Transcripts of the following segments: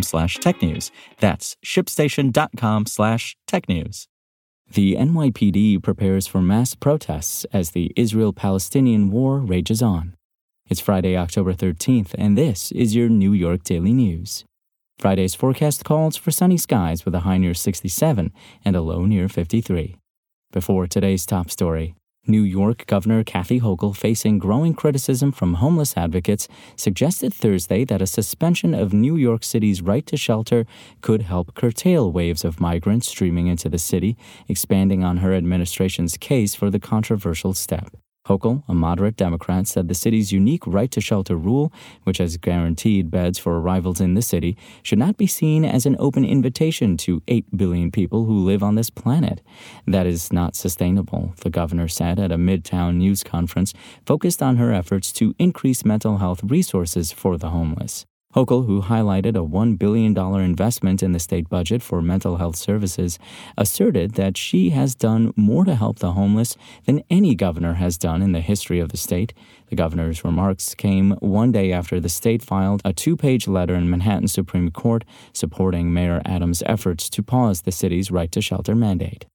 slash technews. That's shipstation.com slash technews. The NYPD prepares for mass protests as the Israel Palestinian war rages on. It's Friday, October 13th, and this is your New York Daily News. Friday's forecast calls for sunny skies with a high near 67 and a low near 53. Before today's top story, New York Governor Kathy Hochul, facing growing criticism from homeless advocates, suggested Thursday that a suspension of New York City's right to shelter could help curtail waves of migrants streaming into the city, expanding on her administration's case for the controversial step. Hochul, a moderate Democrat, said the city's unique right to shelter rule, which has guaranteed beds for arrivals in the city, should not be seen as an open invitation to 8 billion people who live on this planet. That is not sustainable, the governor said at a Midtown news conference focused on her efforts to increase mental health resources for the homeless. Hochul, who highlighted a $1 billion investment in the state budget for mental health services, asserted that she has done more to help the homeless than any governor has done in the history of the state. The governor's remarks came one day after the state filed a two page letter in Manhattan Supreme Court supporting Mayor Adams' efforts to pause the city's right to shelter mandate.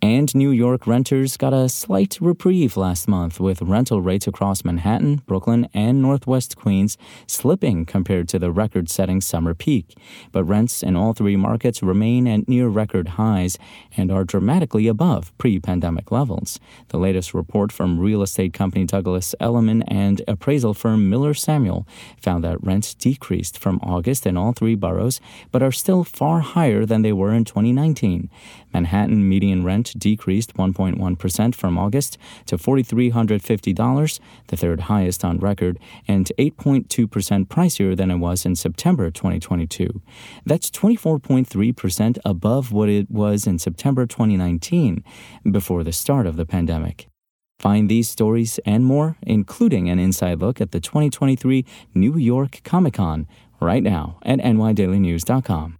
And New York renters got a slight reprieve last month with rental rates across Manhattan, Brooklyn, and Northwest Queens slipping compared to the record setting summer peak. But rents in all three markets remain at near record highs and are dramatically above pre pandemic levels. The latest report from real estate company Douglas Elliman and appraisal firm Miller Samuel found that rents decreased from August in all three boroughs, but are still far higher than they were in 2019. Manhattan median rent decreased 1.1% from August to $4,350, the third highest on record, and 8.2% pricier than it was in September 2022. That's 24.3% above what it was in September 2019, before the start of the pandemic. Find these stories and more, including an inside look at the 2023 New York Comic Con, right now at nydailynews.com.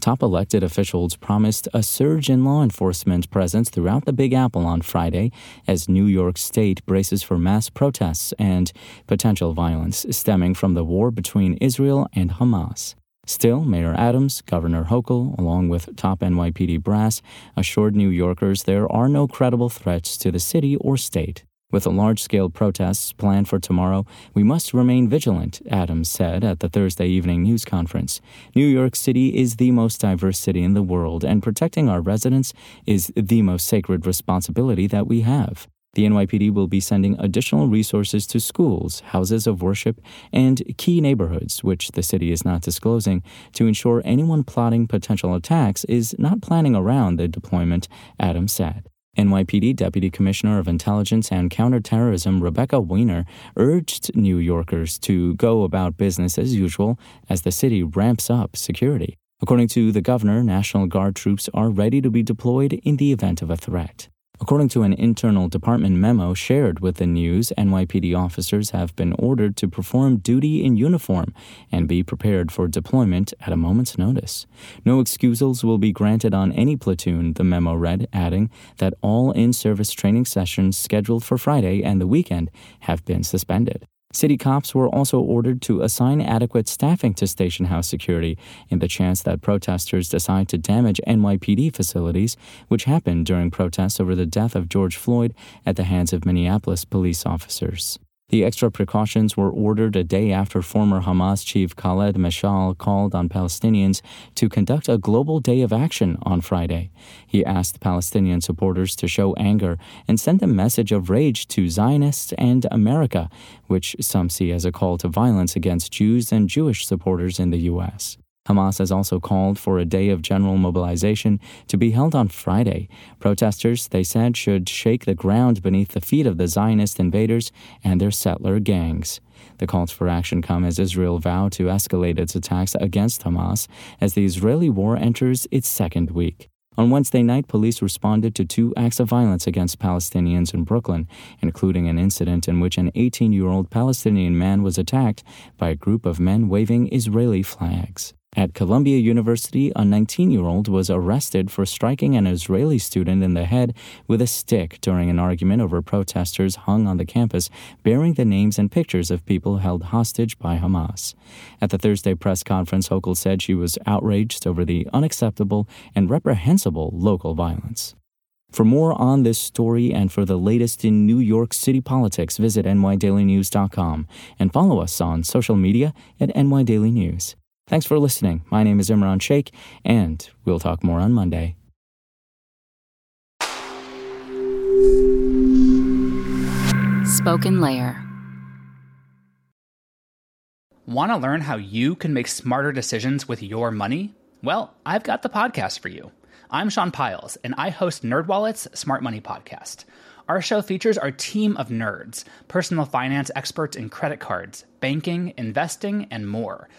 Top elected officials promised a surge in law enforcement presence throughout the Big Apple on Friday as New York State braces for mass protests and potential violence stemming from the war between Israel and Hamas. Still, Mayor Adams, Governor Hochul, along with top NYPD brass, assured New Yorkers there are no credible threats to the city or state. With the large scale protests planned for tomorrow, we must remain vigilant, Adams said at the Thursday evening news conference. New York City is the most diverse city in the world, and protecting our residents is the most sacred responsibility that we have. The NYPD will be sending additional resources to schools, houses of worship, and key neighborhoods, which the city is not disclosing, to ensure anyone plotting potential attacks is not planning around the deployment, Adams said. NYPD Deputy Commissioner of Intelligence and Counterterrorism Rebecca Weiner urged New Yorkers to go about business as usual as the city ramps up security. According to the governor, National Guard troops are ready to be deployed in the event of a threat. According to an internal department memo shared with the news, NYPD officers have been ordered to perform duty in uniform and be prepared for deployment at a moment's notice. No excusals will be granted on any platoon, the memo read, adding that all in service training sessions scheduled for Friday and the weekend have been suspended. City cops were also ordered to assign adequate staffing to station house security in the chance that protesters decide to damage NYPD facilities, which happened during protests over the death of George Floyd at the hands of Minneapolis police officers. The extra precautions were ordered a day after former Hamas chief Khaled Meshal called on Palestinians to conduct a global day of action on Friday. He asked Palestinian supporters to show anger and send a message of rage to Zionists and America, which some see as a call to violence against Jews and Jewish supporters in the U.S. Hamas has also called for a day of general mobilization to be held on Friday. Protesters, they said, should shake the ground beneath the feet of the Zionist invaders and their settler gangs. The calls for action come as Israel vowed to escalate its attacks against Hamas as the Israeli war enters its second week. On Wednesday night, police responded to two acts of violence against Palestinians in Brooklyn, including an incident in which an 18 year old Palestinian man was attacked by a group of men waving Israeli flags. At Columbia University, a 19 year old was arrested for striking an Israeli student in the head with a stick during an argument over protesters hung on the campus bearing the names and pictures of people held hostage by Hamas. At the Thursday press conference, Hochul said she was outraged over the unacceptable and reprehensible local violence. For more on this story and for the latest in New York City politics, visit nydailynews.com and follow us on social media at nydailynews. Thanks for listening. My name is Imran Sheikh, and we'll talk more on Monday. Spoken Layer. Want to learn how you can make smarter decisions with your money? Well, I've got the podcast for you. I'm Sean Pyles, and I host NerdWallet's Smart Money Podcast. Our show features our team of nerds, personal finance experts in credit cards, banking, investing, and more –